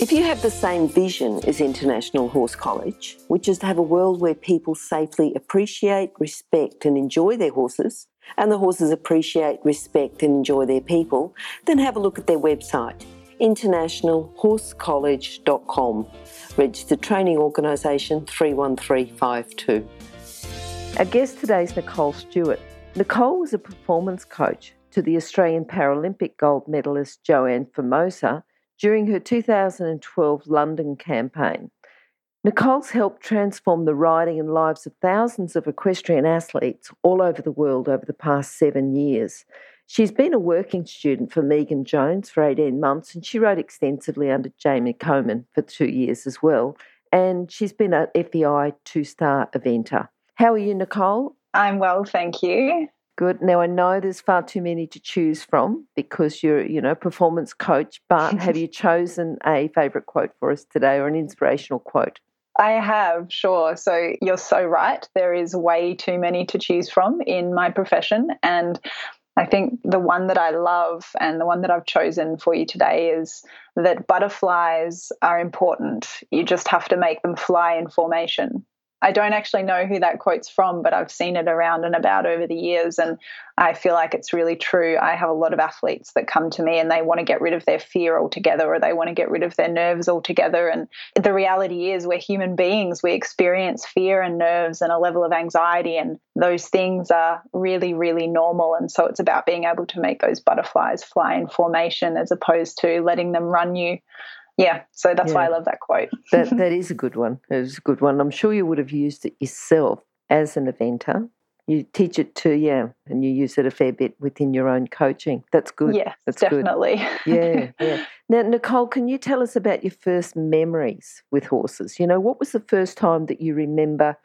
If you have the same vision as International Horse College, which is to have a world where people safely appreciate, respect, and enjoy their horses, and the horses appreciate, respect, and enjoy their people, then have a look at their website, internationalhorsecollege.com, registered training organisation 31352. Our guest today is Nicole Stewart. Nicole was a performance coach to the Australian Paralympic gold medalist Joann Formosa during her 2012 London campaign. Nicole's helped transform the riding and lives of thousands of equestrian athletes all over the world over the past seven years. She's been a working student for Megan Jones for 18 months, and she rode extensively under Jamie Coleman for two years as well. And she's been a FEI two star eventer. How are you, Nicole? I'm well, thank you. Good. Now I know there's far too many to choose from because you're, you know, performance coach, but have you chosen a favorite quote for us today or an inspirational quote? I have, sure. So you're so right. There is way too many to choose from in my profession. And I think the one that I love and the one that I've chosen for you today is that butterflies are important. You just have to make them fly in formation. I don't actually know who that quote's from, but I've seen it around and about over the years, and I feel like it's really true. I have a lot of athletes that come to me and they want to get rid of their fear altogether, or they want to get rid of their nerves altogether. And the reality is, we're human beings. We experience fear and nerves and a level of anxiety, and those things are really, really normal. And so it's about being able to make those butterflies fly in formation as opposed to letting them run you yeah, so that's yeah. why I love that quote. that that is a good one. It is a good one. I'm sure you would have used it yourself as an eventer. You teach it to yeah, and you use it a fair bit within your own coaching. That's good. Yeah, that's definitely. Good. yeah, yeah. Now, Nicole, can you tell us about your first memories with horses? You know, what was the first time that you remember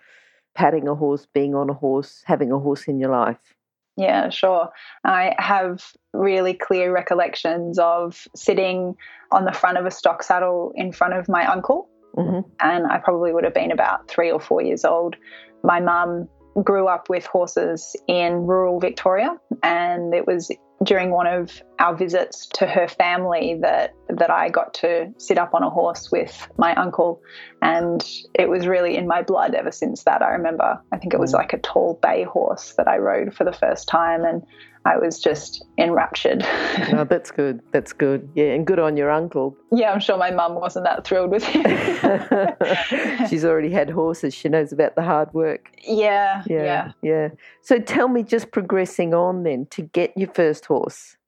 patting a horse, being on a horse, having a horse in your life? Yeah, sure. I have really clear recollections of sitting on the front of a stock saddle in front of my uncle. Mm-hmm. And I probably would have been about three or four years old. My mum grew up with horses in rural Victoria, and it was during one of our visits to her family that that I got to sit up on a horse with my uncle and it was really in my blood ever since that I remember I think it was mm. like a tall bay horse that I rode for the first time and I was just enraptured. no, that's good. That's good. Yeah, and good on your uncle. Yeah, I'm sure my mum wasn't that thrilled with him. She's already had horses. She knows about the hard work. Yeah, yeah, yeah, yeah. So tell me, just progressing on then to get your first horse.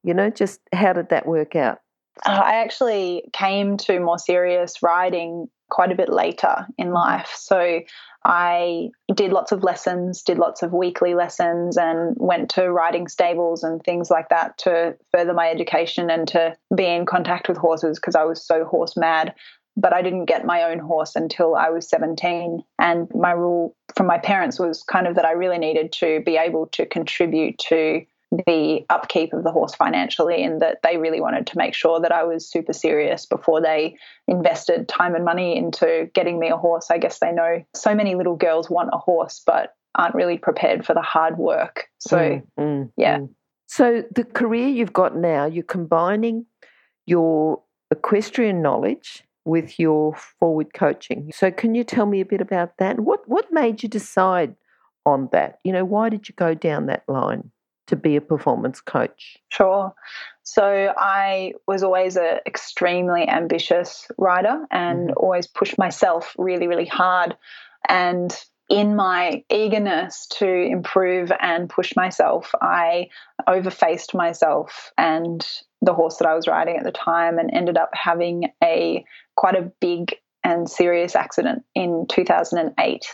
You know, just how did that work out? Uh, I actually came to more serious riding quite a bit later in mm-hmm. life. So I did lots of lessons, did lots of weekly lessons, and went to riding stables and things like that to further my education and to be in contact with horses because I was so horse mad. But I didn't get my own horse until I was 17. And my rule from my parents was kind of that I really needed to be able to contribute to the upkeep of the horse financially and that they really wanted to make sure that I was super serious before they invested time and money into getting me a horse. I guess they know so many little girls want a horse but aren't really prepared for the hard work. So, mm, mm, yeah. Mm. So, the career you've got now, you're combining your equestrian knowledge with your forward coaching. So, can you tell me a bit about that? What what made you decide on that? You know, why did you go down that line? To be a performance coach? Sure. So I was always an extremely ambitious rider and mm-hmm. always pushed myself really, really hard. And in my eagerness to improve and push myself, I overfaced myself and the horse that I was riding at the time and ended up having a quite a big and serious accident in 2008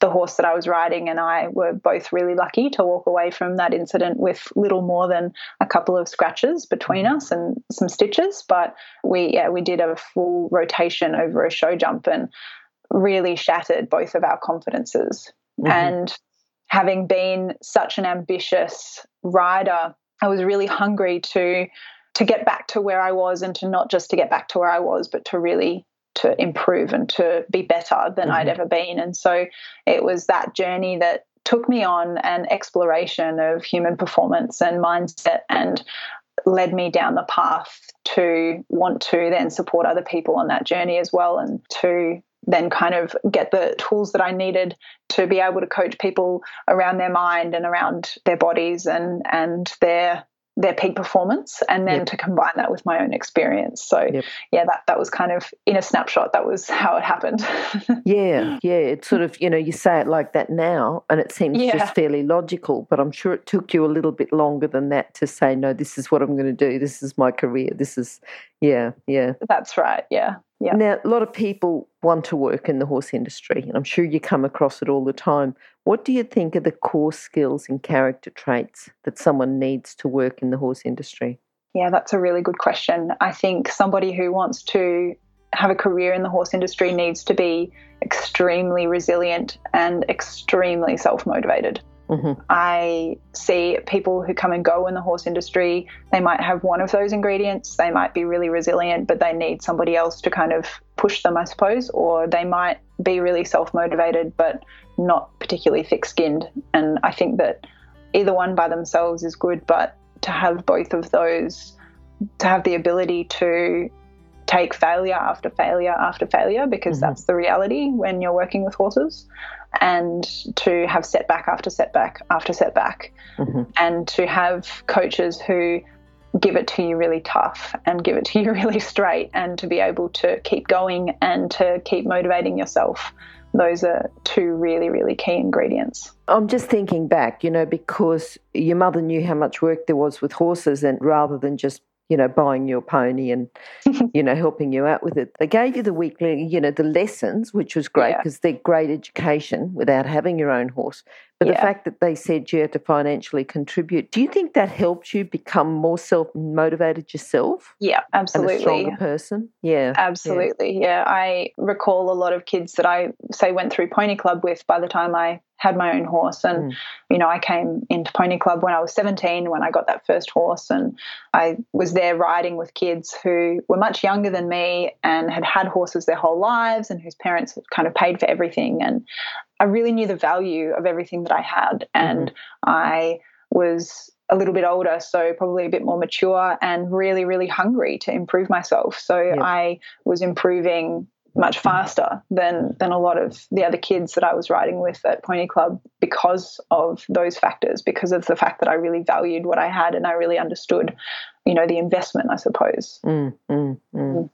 the horse that I was riding and I were both really lucky to walk away from that incident with little more than a couple of scratches between mm-hmm. us and some stitches. But we yeah, we did a full rotation over a show jump and really shattered both of our confidences. Mm-hmm. And having been such an ambitious rider, I was really hungry to to get back to where I was and to not just to get back to where I was, but to really to improve and to be better than mm-hmm. I'd ever been. And so it was that journey that took me on an exploration of human performance and mindset and led me down the path to want to then support other people on that journey as well and to then kind of get the tools that I needed to be able to coach people around their mind and around their bodies and and their their peak performance and then yep. to combine that with my own experience so yep. yeah that that was kind of in a snapshot that was how it happened yeah yeah it's sort of you know you say it like that now and it seems yeah. just fairly logical but i'm sure it took you a little bit longer than that to say no this is what i'm going to do this is my career this is yeah yeah that's right yeah yeah. Now, a lot of people want to work in the horse industry, and I'm sure you come across it all the time. What do you think are the core skills and character traits that someone needs to work in the horse industry? Yeah, that's a really good question. I think somebody who wants to have a career in the horse industry needs to be extremely resilient and extremely self motivated. Mm-hmm. I see people who come and go in the horse industry. They might have one of those ingredients. They might be really resilient, but they need somebody else to kind of push them, I suppose. Or they might be really self motivated, but not particularly thick skinned. And I think that either one by themselves is good, but to have both of those, to have the ability to take failure after failure after failure because mm-hmm. that's the reality when you're working with horses and to have setback after setback after setback mm-hmm. and to have coaches who give it to you really tough and give it to you really straight and to be able to keep going and to keep motivating yourself those are two really really key ingredients i'm just thinking back you know because your mother knew how much work there was with horses and rather than just you know, buying your pony and, you know, helping you out with it. They gave you the weekly, you know, the lessons, which was great because yeah. they're great education without having your own horse. But yeah. the fact that they said you had to financially contribute, do you think that helped you become more self motivated yourself? Yeah, absolutely. And a stronger person? Yeah. Absolutely. Yeah. yeah. I recall a lot of kids that I say went through Pony Club with by the time I had my own horse and mm. you know I came into pony club when I was 17 when I got that first horse and I was there riding with kids who were much younger than me and had had horses their whole lives and whose parents had kind of paid for everything and I really knew the value of everything that I had. And mm-hmm. I was a little bit older, so probably a bit more mature and really, really hungry to improve myself. So yeah. I was improving much faster than than a lot of the other kids that I was riding with at Pony Club because of those factors, because of the fact that I really valued what I had and I really understood, you know, the investment, I suppose. Mm, mm, mm. mm.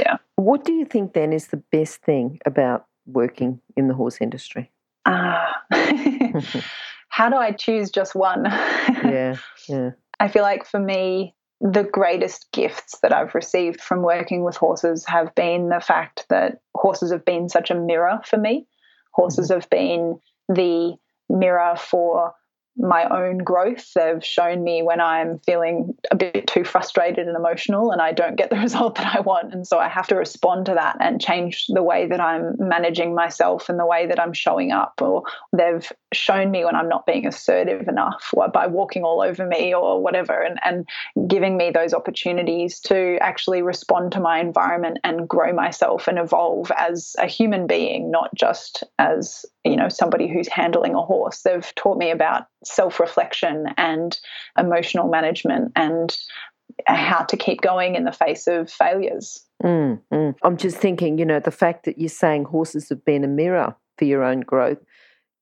Yeah. What do you think then is the best thing about working in the horse industry? Ah, how do I choose just one? yeah, yeah. I feel like for me, the greatest gifts that I've received from working with horses have been the fact that horses have been such a mirror for me. Horses mm-hmm. have been the mirror for my own growth. They've shown me when I'm feeling a bit too frustrated and emotional and I don't get the result that I want. And so I have to respond to that and change the way that I'm managing myself and the way that I'm showing up. Or they've shown me when I'm not being assertive enough by walking all over me or whatever and, and giving me those opportunities to actually respond to my environment and grow myself and evolve as a human being, not just as you know somebody who's handling a horse they've taught me about self-reflection and emotional management and how to keep going in the face of failures mm, mm. i'm just thinking you know the fact that you're saying horses have been a mirror for your own growth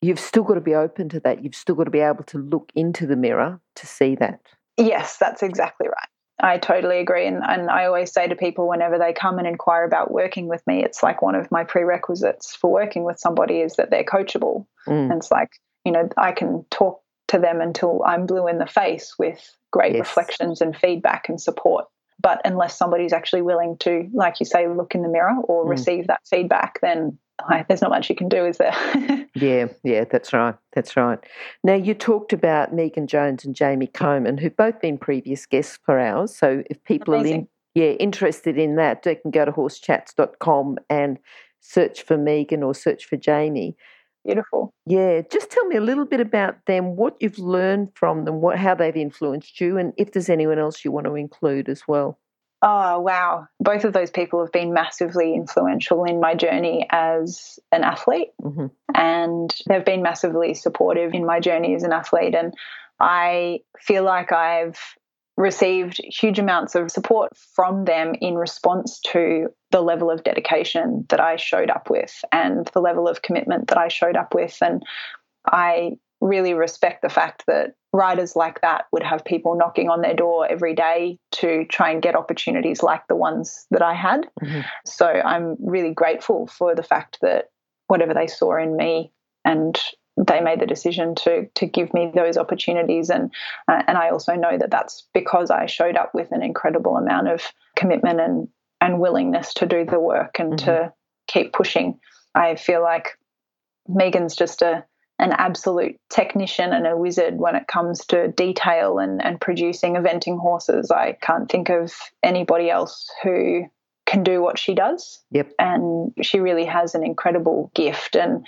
you've still got to be open to that you've still got to be able to look into the mirror to see that yes that's exactly right I totally agree. And, and I always say to people whenever they come and inquire about working with me, it's like one of my prerequisites for working with somebody is that they're coachable. Mm. And it's like, you know, I can talk to them until I'm blue in the face with great yes. reflections and feedback and support. But unless somebody's actually willing to, like you say, look in the mirror or mm. receive that feedback, then there's not much you can do, is there? yeah, yeah, that's right. That's right. Now, you talked about Megan Jones and Jamie Coleman, who've both been previous guests for ours. So if people Amazing. are in, yeah, interested in that, they can go to horsechats.com and search for Megan or search for Jamie. Beautiful. Yeah, just tell me a little bit about them, what you've learned from them, what how they've influenced you, and if there's anyone else you want to include as well. Oh, wow. Both of those people have been massively influential in my journey as an athlete. Mm-hmm. And they've been massively supportive in my journey as an athlete. And I feel like I've received huge amounts of support from them in response to the level of dedication that I showed up with and the level of commitment that I showed up with. And I really respect the fact that writers like that would have people knocking on their door every day to try and get opportunities like the ones that I had. Mm-hmm. So I'm really grateful for the fact that whatever they saw in me and they made the decision to to give me those opportunities and uh, and I also know that that's because I showed up with an incredible amount of commitment and and willingness to do the work and mm-hmm. to keep pushing. I feel like Megan's just a an absolute technician and a wizard when it comes to detail and, and producing eventing horses. I can't think of anybody else who can do what she does. Yep. And she really has an incredible gift. And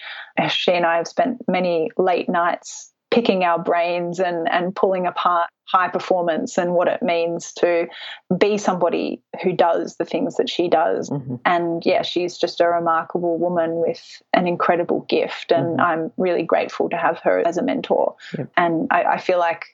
she and I have spent many late nights picking our brains and, and pulling apart high performance and what it means to be somebody who does the things that she does. Mm-hmm. And yeah, she's just a remarkable woman with an incredible gift. And mm-hmm. I'm really grateful to have her as a mentor. Yep. And I, I feel like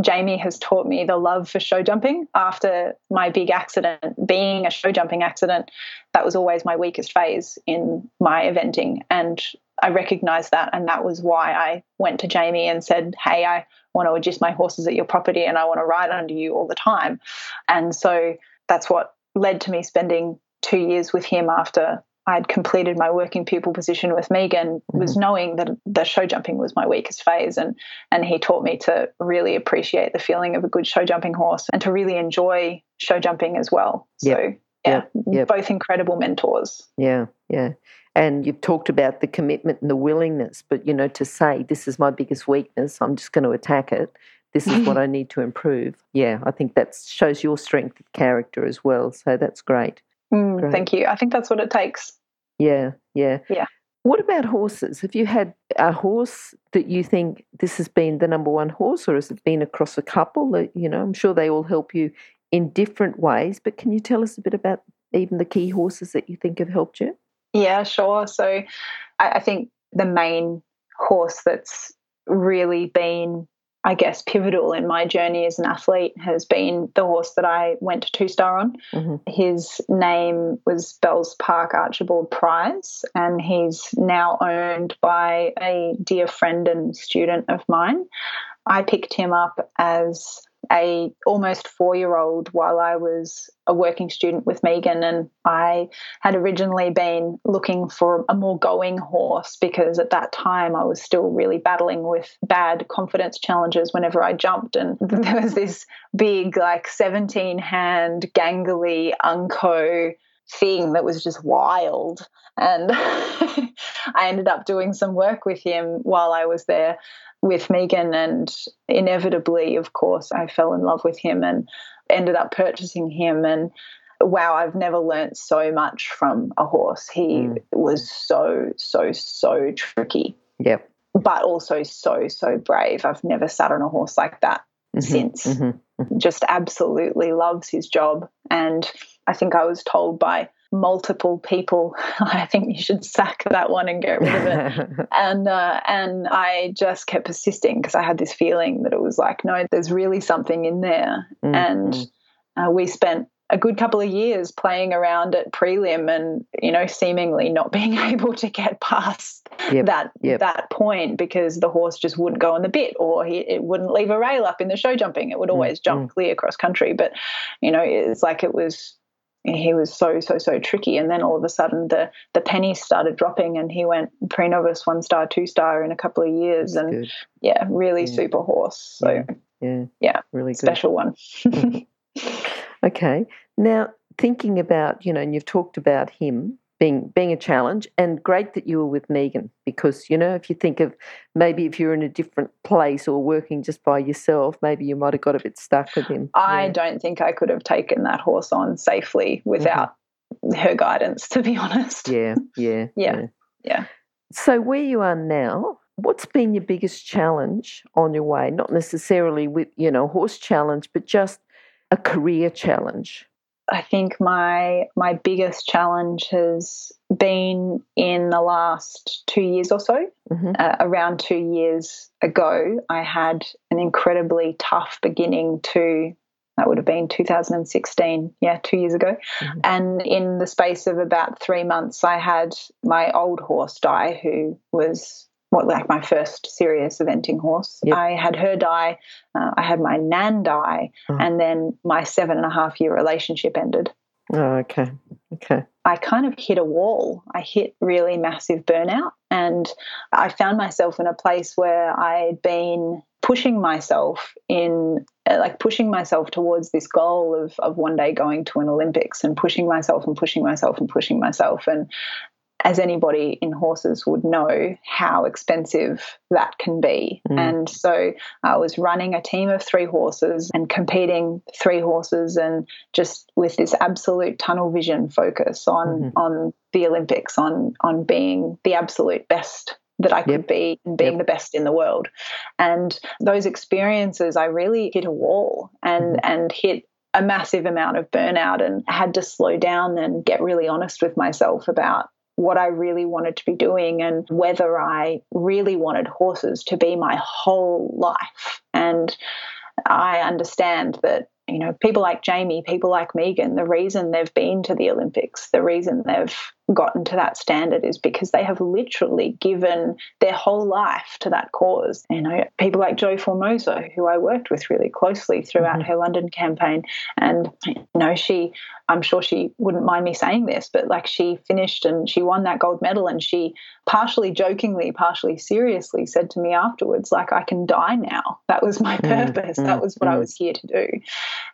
Jamie has taught me the love for show jumping after my big accident. Being a show jumping accident, that was always my weakest phase in my eventing. And I recognized that. And that was why I went to Jamie and said, Hey, I want to agist my horses at your property and I want to ride under you all the time. And so that's what led to me spending two years with him after I'd completed my working pupil position with Megan was knowing that the show jumping was my weakest phase and and he taught me to really appreciate the feeling of a good show jumping horse and to really enjoy show jumping as well. Yep. So yeah, yep. Yep. both incredible mentors. Yeah, yeah. And you've talked about the commitment and the willingness, but you know, to say this is my biggest weakness, I'm just going to attack it. This is what I need to improve. Yeah, I think that shows your strength of character as well. So that's great. Mm, thank you. I think that's what it takes. Yeah, yeah. Yeah. What about horses? Have you had a horse that you think this has been the number one horse, or has it been across a couple? That, you know, I'm sure they all help you in different ways, but can you tell us a bit about even the key horses that you think have helped you? Yeah, sure. So I, I think the main horse that's really been I guess, pivotal in my journey as an athlete has been the horse that I went to two star on. Mm-hmm. His name was Bells Park Archibald Prize, and he's now owned by a dear friend and student of mine. I picked him up as a almost four year old while I was a working student with Megan, and I had originally been looking for a more going horse because at that time I was still really battling with bad confidence challenges whenever I jumped, and there was this big like 17 hand gangly unco thing that was just wild. And I ended up doing some work with him while I was there with Megan. And inevitably, of course, I fell in love with him and ended up purchasing him. And wow, I've never learnt so much from a horse. He mm. was so, so, so tricky. Yep. But also so, so brave. I've never sat on a horse like that mm-hmm. since. Mm-hmm. mm-hmm. Just absolutely loves his job. And I think I was told by multiple people, I think you should sack that one and get rid of it. and uh, and I just kept persisting because I had this feeling that it was like, no, there's really something in there. Mm-hmm. And uh, we spent a good couple of years playing around at prelim and you know seemingly not being able to get past yep, that yep. that point because the horse just wouldn't go on the bit or he, it wouldn't leave a rail up in the show jumping it would mm, always mm jump clear cross country but you know it's like it was he was so so so tricky. And then all of a sudden the the pennies started dropping and he went pre-novice one star two star in a couple of years. That's and good. yeah really yeah. super horse. So yeah. Yeah, yeah really good. special one. Okay. Now thinking about you know and you've talked about him being being a challenge and great that you were with Megan because you know if you think of maybe if you're in a different place or working just by yourself maybe you might have got a bit stuck with him I yeah. don't think I could have taken that horse on safely without mm-hmm. her guidance to be honest yeah yeah yeah yeah So, where you are now, what's been your biggest challenge on your way? Not necessarily with, you know, horse challenge, but just a career challenge. I think my my biggest challenge has been in the last two years or so. Mm-hmm. Uh, around two years ago, I had an incredibly tough beginning to that would have been 2016 yeah two years ago mm-hmm. and in the space of about three months i had my old horse die who was what like my first serious eventing horse. Yep. i had her die uh, i had my nan die mm-hmm. and then my seven and a half year relationship ended. Oh okay okay. I kind of hit a wall. I hit really massive burnout and i found myself in a place where i'd been pushing myself in uh, like pushing myself towards this goal of of one day going to an Olympics and pushing myself and pushing myself and pushing myself. And as anybody in horses would know how expensive that can be. Mm. And so I was running a team of three horses and competing three horses and just with this absolute tunnel vision focus on mm-hmm. on the Olympics, on on being the absolute best that I could yep. be and being yep. the best in the world. And those experiences, I really hit a wall and mm-hmm. and hit a massive amount of burnout and had to slow down and get really honest with myself about what I really wanted to be doing and whether I really wanted horses to be my whole life. And I understand that you know, people like Jamie, people like Megan, the reason they've been to the Olympics, the reason they've gotten to that standard is because they have literally given their whole life to that cause. You know, people like Jo Formosa, who I worked with really closely throughout mm-hmm. her London campaign, and you know, she, I'm sure she wouldn't mind me saying this, but like she finished and she won that gold medal, and she partially jokingly, partially seriously said to me afterwards, like, I can die now. That was my mm-hmm. purpose. Mm-hmm. That was what I mm-hmm. was here to do.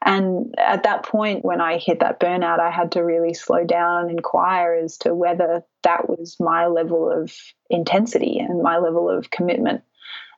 And at that point, when I hit that burnout, I had to really slow down and inquire as to whether that was my level of intensity and my level of commitment.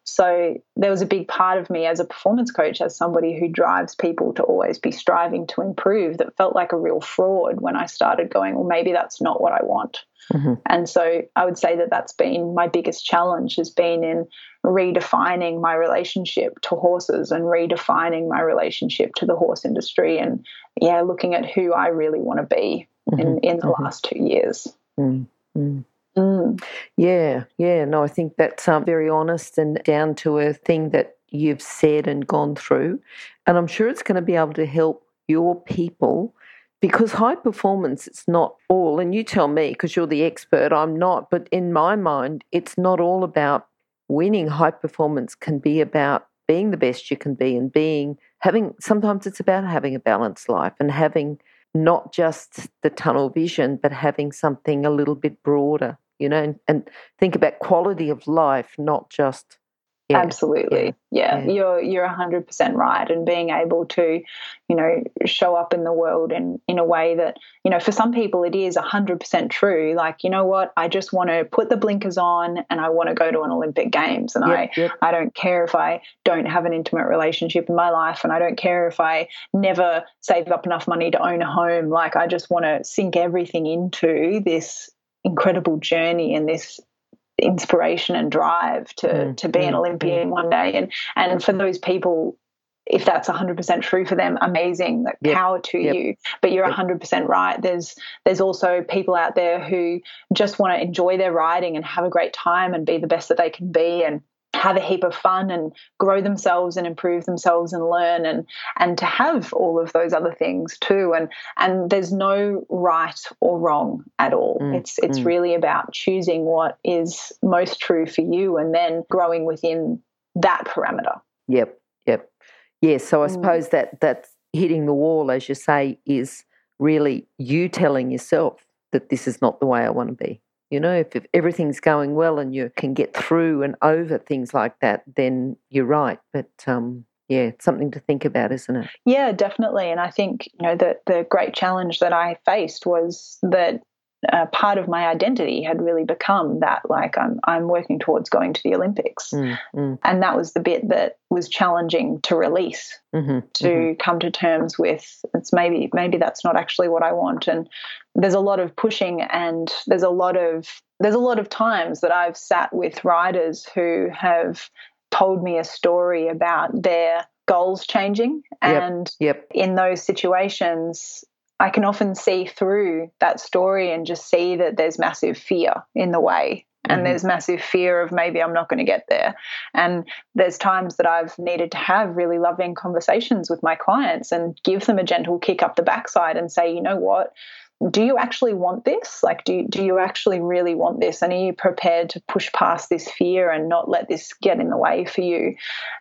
So there was a big part of me as a performance coach, as somebody who drives people to always be striving to improve, that felt like a real fraud when I started going, well, maybe that's not what I want. Mm-hmm. And so I would say that that's been my biggest challenge has been in redefining my relationship to horses and redefining my relationship to the horse industry and yeah, looking at who I really want to be mm-hmm. in, in the mm-hmm. last two years. Mm-hmm. Mm. Yeah, yeah. No, I think that's um, very honest and down to a thing that you've said and gone through. And I'm sure it's going to be able to help your people because high performance it's not all and you tell me because you're the expert i'm not but in my mind it's not all about winning high performance can be about being the best you can be and being having sometimes it's about having a balanced life and having not just the tunnel vision but having something a little bit broader you know and, and think about quality of life not just yeah, Absolutely. Yeah. yeah. You're you're 100% right and being able to, you know, show up in the world in in a way that, you know, for some people it is 100% true. Like, you know what? I just want to put the blinkers on and I want to go to an Olympic Games and yep, I yep. I don't care if I don't have an intimate relationship in my life and I don't care if I never save up enough money to own a home. Like I just want to sink everything into this incredible journey and this inspiration and drive to mm, to be mm, an Olympian mm. one day. And and for those people, if that's 100% true for them, amazing. Like yep. power to yep. you. But you're yep. 100% right. There's there's also people out there who just want to enjoy their riding and have a great time and be the best that they can be and have a heap of fun and grow themselves and improve themselves and learn and and to have all of those other things too. And and there's no right or wrong at all. Mm, it's it's mm. really about choosing what is most true for you and then growing within that parameter. Yep yep. Yes yeah, so i mm. suppose that that hitting the wall as you say is really you telling yourself that this is not the way i want to be you know, if, if, everything's going well and you can get through and over things like that, then you're right. But um, yeah, it's something to think about, isn't it? Yeah, definitely. And I think, you know, the, the great challenge that I faced was that uh, part of my identity had really become that like I'm I'm working towards going to the Olympics, mm, mm. and that was the bit that was challenging to release, Mm-hmm, to mhm. come to terms with. It's maybe maybe that's not actually what I want, and there's a lot of pushing, and there's a lot of there's a lot of times that I've sat with riders who have told me a story about their goals changing, Yep. and Yep. in those situations, I can often see through that story and just see that there's massive fear in the way. And Mhm. there's massive fear of maybe I'm not going to get there. And there's times that I've needed to have really loving conversations with my clients and give them a gentle kick up the backside and say, you know what? Do you actually want this? Like, do you, do you actually really want this? And are you prepared to push past this fear and not let this get in the way for you?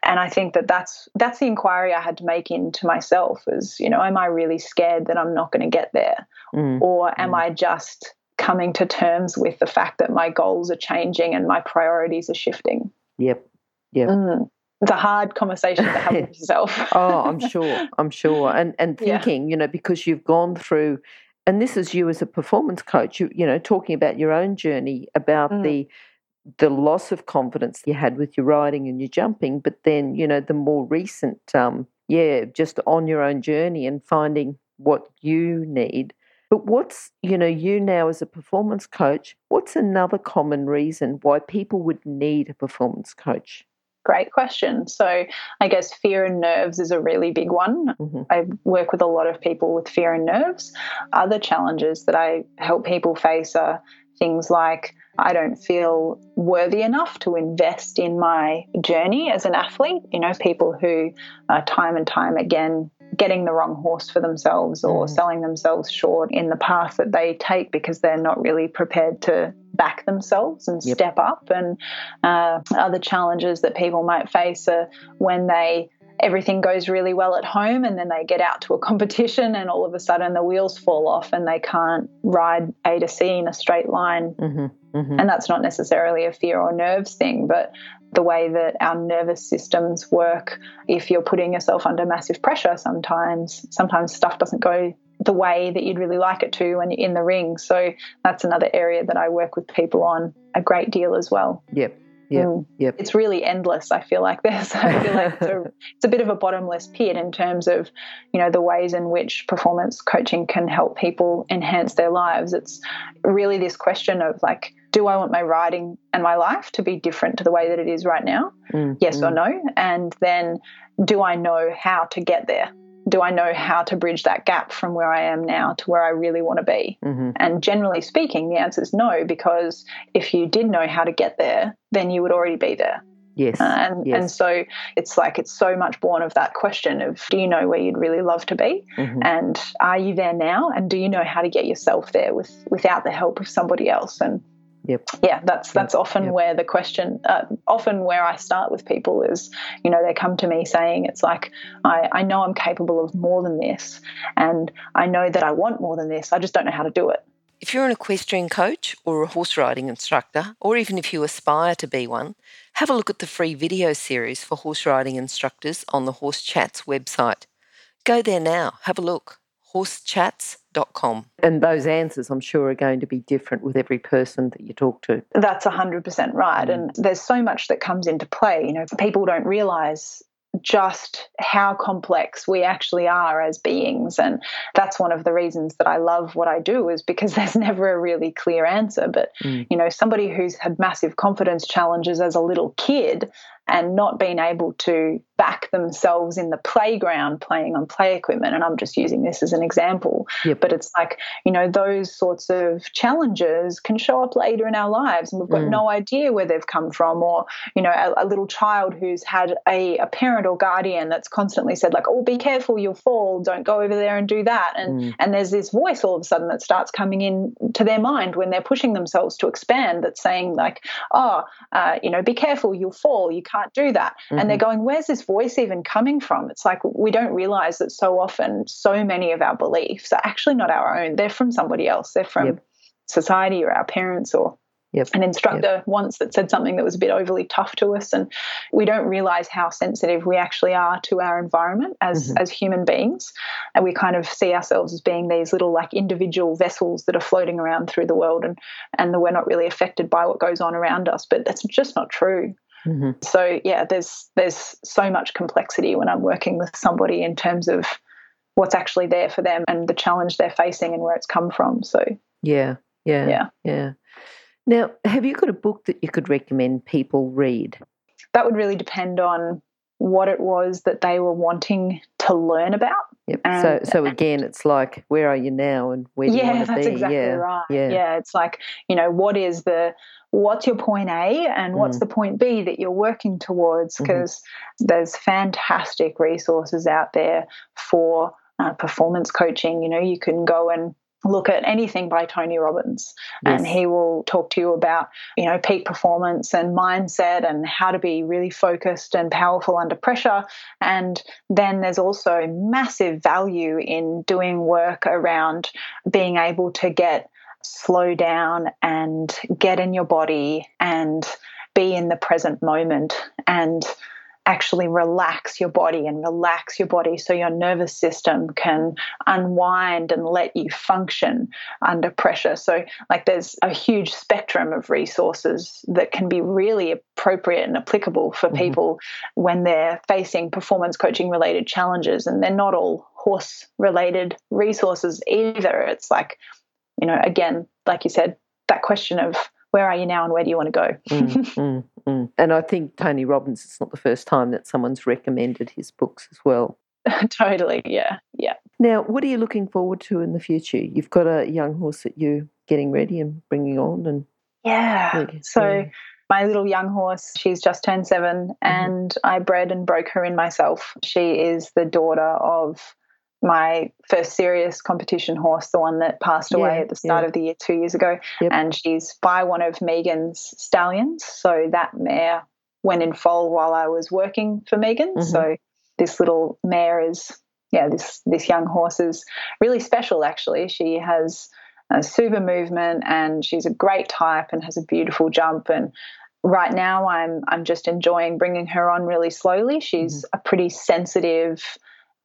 And I think that that's that's the inquiry I had to make into myself. Is you know, am I really scared that I'm not going to get there, Mm. or am I just coming to terms with the fact that my goals are changing and my priorities are shifting? Yep. Yep. Mm. It's a hard conversation to have with yourself. oh, I'm sure. I'm sure. And and Yeah. thinking, you know, because you've gone through and this is you as a performance coach, you you know, talking about your own journey about Mm. the the loss of confidence you had with your riding and your jumping, but then, you know, the more recent um yeah, just on your own journey and finding what you need. But what's, you know, you now as a performance coach, what's another common reason why people would need a performance coach? Great question. So, I guess fear and nerves is a really big one. Mhm. I work with a lot of people with fear and nerves. Other challenges that I help people face are things like I don't feel worthy enough to invest in my journey as an athlete. You know, people who are time and time again getting the wrong horse for themselves or Mm. selling themselves short in the path that they take because they're not really prepared to back themselves and Yep. step up. And uh, other challenges that people might face are when they everything goes really well at home and then they get out to a competition and all of a sudden the wheels fall off and they can't ride A to C in a straight line. Mhm. Mhm. And that's not necessarily a fear or nerves thing, but the way that our nervous systems work, if you're putting yourself under massive pressure sometimes, sometimes stuff doesn't go the way that you'd really like it to when you're in the ring. So that's another area that I work with people on a great deal as well. Yep. Yep. Mm. Yep. It's really endless. I feel like this. I feel like it's a, it's a bit of a bottomless pit in terms of, you know, the ways in which performance coaching can help people enhance their lives. It's really this question of like, do I want my riding and my life to be different to the way that it is right now? Mm, Yes or mm. no? And then, do I know how to get there? Do I know how to bridge that gap from where I am now to where I really want to be? Mhm. And generally speaking, the answer is no, because if you did know how to get there, then you would already be there. Yes. Uh, and, yes. and so it's like it's so much born of that question of do you know where you'd really love to be? Mhm. And are you there now? And do you know how to get yourself there with without the help of somebody else? And Yep. yeah, that's that's often yep. where the question, uh, often where I start with people is, you know, they come to me saying it's like I, I know I'm capable of more than this, and I know that I want more than this. I just don't know how to do it. If you're an equestrian coach or a horse riding instructor, or even if you aspire to be one, have a look at the free video series for horse riding instructors on the Horse Chats website. Go there now, have a look. horsechats.com. and those answers, I'm sure, are going to be different with every person that you talk to. That's 100% right. And there's so much that comes into play. You know, people don't realize just how complex we actually are as beings. And that's one of the reasons that I love what I do, is because there's never a really clear answer. But, Mm. you know, somebody who's had massive confidence challenges as a little kid and not being able to back themselves in the playground playing on play equipment. And I'm just using this as an example. Yep. But it's like, you know, those sorts of challenges can show up later in our lives and we've got Mm. no idea where they've come from. Or, you know, a, a little child who's had a, a parent or guardian that's constantly said, like, oh, be careful, you'll fall, don't go over there and do that. And Mm. and there's this voice all of a sudden that starts coming in to their mind when they're pushing themselves to expand that's saying, like, oh, uh, you know, be careful, you'll fall, you can't do that. And they're going, where's this voice even coming from? It's like we don't realize that so often, so many of our beliefs are actually not our own. They're from somebody else. They're from Yep. society or our parents or yep. an instructor yep. once that said something that was a bit overly tough to us, and we don't realize how sensitive we actually are to our environment as mm-hmm. as human beings, and we kind of see ourselves as being these little like individual vessels that are floating around through the world, and and we're not really affected by what goes on around us. But that's just not true. Mm-hmm. So yeah, there's there's so much complexity when I'm working with somebody in terms of what's actually there for them and the challenge they're facing and where it's come from. So yeah, yeah, yeah, yeah. Now, have you got a book that you could recommend people read? That would really depend on what it was that they were wanting to learn about. Yep. So, so again, it's like, where are you now, and where do yeah, you want to be? Yeah, that's exactly right. Yeah. yeah, it's like you know, what is the what's your point A and what's mm. the point B that you're working towards? Because mm-hmm. there's fantastic resources out there for uh, performance coaching. You know, you can go and look at anything by Tony Robbins yes. and he will talk to you about you know peak performance and mindset and how to be really focused and powerful under pressure and then there's also massive value in doing work around being able to get slow down and get in your body and be in the present moment and actually relax your body and relax your body so your nervous system can unwind and let you function under pressure. So, like, there's a huge spectrum of resources that can be really appropriate and applicable for mm-hmm. people when they're facing performance coaching related challenges. And they're not all horse related resources either. It's like, you know, again, like you said, that question of where are you now and where do you want to go? mm, mm, mm. And I think Tony Robbins, it's not the first time that someone's recommended his books as well. totally, yeah, yeah. Now, what are you looking forward to in the future? You've got a young horse that you're getting ready and bringing on, and yeah. So yeah. my little young horse, she's just turned 7 mm-hmm. and I bred and broke her in myself. She is the daughter of my first serious competition horse, the one that passed away yeah, at the start yeah. of the year two years ago. Yep. And she's by one of Megan's stallions. So that mare went in foal while I was working for Megan. Mm-hmm. So this little mare is, yeah, this this young horse is really special. Actually, she has a super movement and she's a great type and has a beautiful jump and right now I'm I'm just enjoying bringing her on really slowly. She's mm-hmm. a pretty sensitive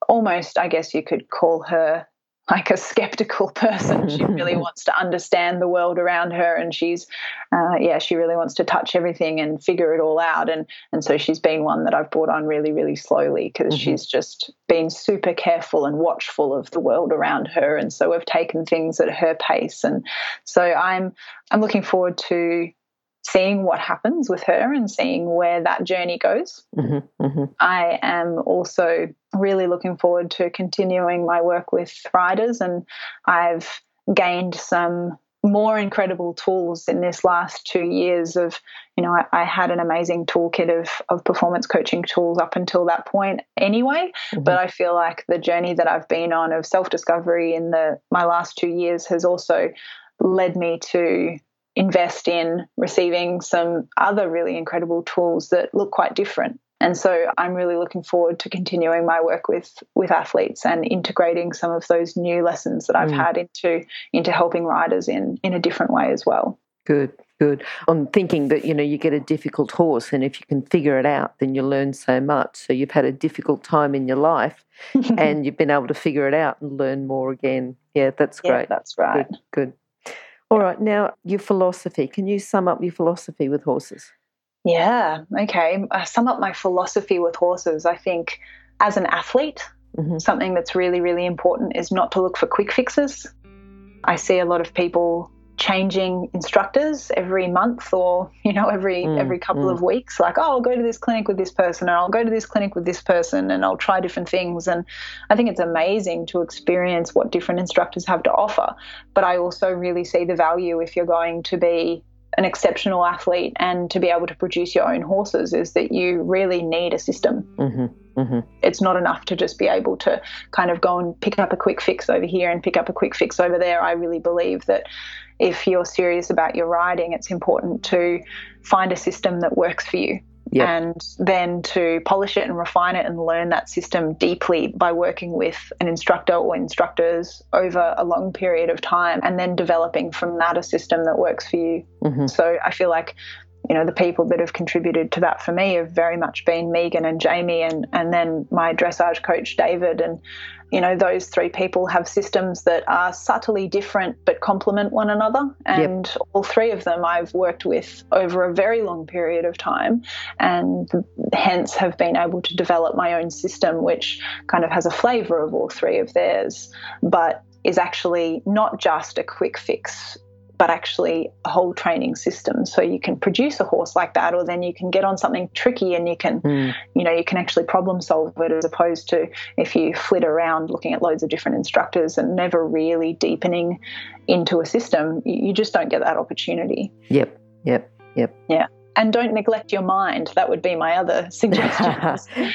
almost, I guess you could call her like a skeptical person. She really wants to understand the world around her, and she's, uh, yeah, she really wants to touch everything and figure it all out. And and so she's been one that I've brought on really, really slowly because mm-hmm. she's just been super careful and watchful of the world around her. And so we've taken things at her pace. And so I'm I'm looking forward to seeing what happens with her and seeing where that journey goes. Mm-hmm, mm-hmm. I am also really looking forward to continuing my work with riders, and I've gained some more incredible tools in this last two years of you know I, I, had an amazing toolkit of of performance coaching tools up until that point anyway mm-hmm. but i feel like the journey that i've been on of self-discovery in the my last two years has also led me to invest in receiving some other really incredible tools that look quite different. And so I'm really looking forward to continuing my work with with athletes and integrating some of those new lessons that I've mm. had into into helping riders in in a different way as well. Good, good. I'm thinking that you know you get a difficult horse, and if you can figure it out, then you learn so much. So you've had a difficult time in your life, and you've been able to figure it out and learn more again. Yeah, that's great. Yeah, that's right. Good, good. All right, now your philosophy. Can you sum up your philosophy with horses? Yeah, okay. I sum up my philosophy with horses. I think as an athlete, mm-hmm. something that's really, really important is not to look for quick fixes. I see a lot of people changing instructors every month or you know every mm, every couple mm. of weeks like oh I'll go to this clinic with this person or I'll go to this clinic with this person and I'll try different things and I think it's amazing to experience what different instructors have to offer but I also really see the value if you're going to be an exceptional athlete and to be able to produce your own horses is that you really need a system. Mm-hmm, mm-hmm. It's not enough to just be able to kind of go and pick up a quick fix over here and pick up a quick fix over there. I really believe that if you're serious about your riding, it's important to find a system that works for you Yep. and then to polish it and refine it and learn that system deeply by working with an instructor or instructors over a long period of time and then developing from that a system that works for you. hmm So I feel like you know the people that have contributed to that for me have very much been Megan and Jamie and and then my dressage coach David. And you know those three people have systems that are subtly different but complement one another. And all three of them I've worked with over a very long period of time and hence have been able to develop my own system which kind of has a flavor of all three of theirs but is actually not just a quick fix but actually a whole training system. So you can produce a horse like that, or then you can get on something tricky and you can, Mm. you know, you can actually problem solve it as opposed to if you flit around looking at loads of different instructors and never really deepening into a system, you just don't get that opportunity. Yep. Yep. Yep. Yeah and don't neglect your mind. That would be my other suggestion.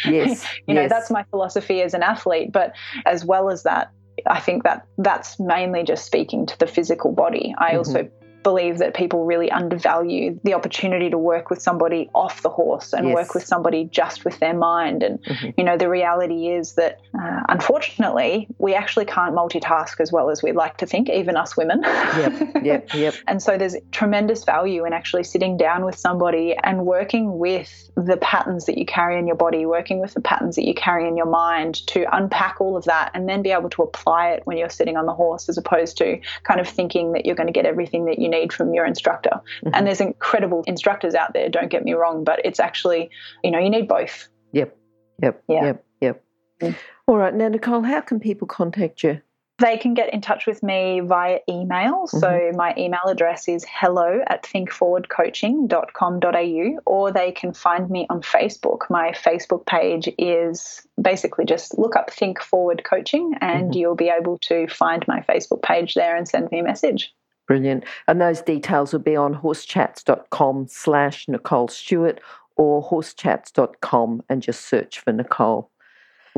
yes. you know yes. that's my philosophy as an athlete but as well as that i think that that's mainly just speaking to the physical body i Mhm. also believe that people really undervalue the opportunity to work with somebody off the horse and Yes. work with somebody just with their mind and Mhm. you know the reality is that uh, unfortunately we actually can't multitask as well as we'd like to think even us women Yep. Yep. Yep. and so there's tremendous value in actually sitting down with somebody and working with the patterns that you carry in your body, working with the patterns that you carry in your mind to unpack all of that and then be able to apply it when you're sitting on the horse as opposed to kind of thinking that you're going to get everything that you need from your instructor. Mhm. And there's incredible instructors out there, don't get me wrong, but it's actually, you know, you need both. Yep. Yep. Yeah. Yep. Yep. Mm. All right. Now, Nicole, how can people contact you? They can get in touch with me via email. So my email address is hello at thinkforwardcoaching.com.au or they can find me on Facebook. My Facebook page is basically just look up Think Forward Coaching and Mhm. you'll be able to find my Facebook page there and send me a message. Brilliant. And those details will be on horsechats.com slash Nicole Stewart or horsechats.com and just search for Nicole.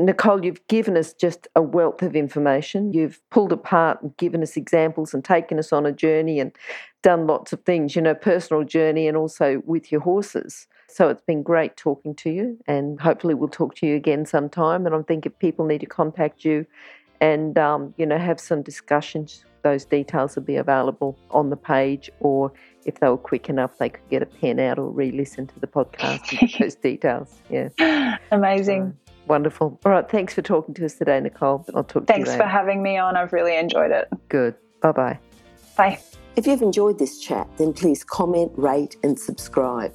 Nicole, you've given us just a wealth of information. You've pulled apart and given us examples and taken us on a journey and done lots of things, you know, personal journey and also with your horses. So it's been great talking to you and hopefully we'll talk to you again sometime. And I think if people need to contact you and, um, you know, have some discussions, those details will be available on the page or if they were quick enough, they could get a pen out or re-listen to the podcast and get those details. Yeah. Amazing. Wonderful. All right. Thanks for talking to us today, Nicole. I'll talk Thanks to you for having me on. I've really enjoyed it. Good. Bye bye. Bye. If you've enjoyed this chat, then please comment, rate, and subscribe.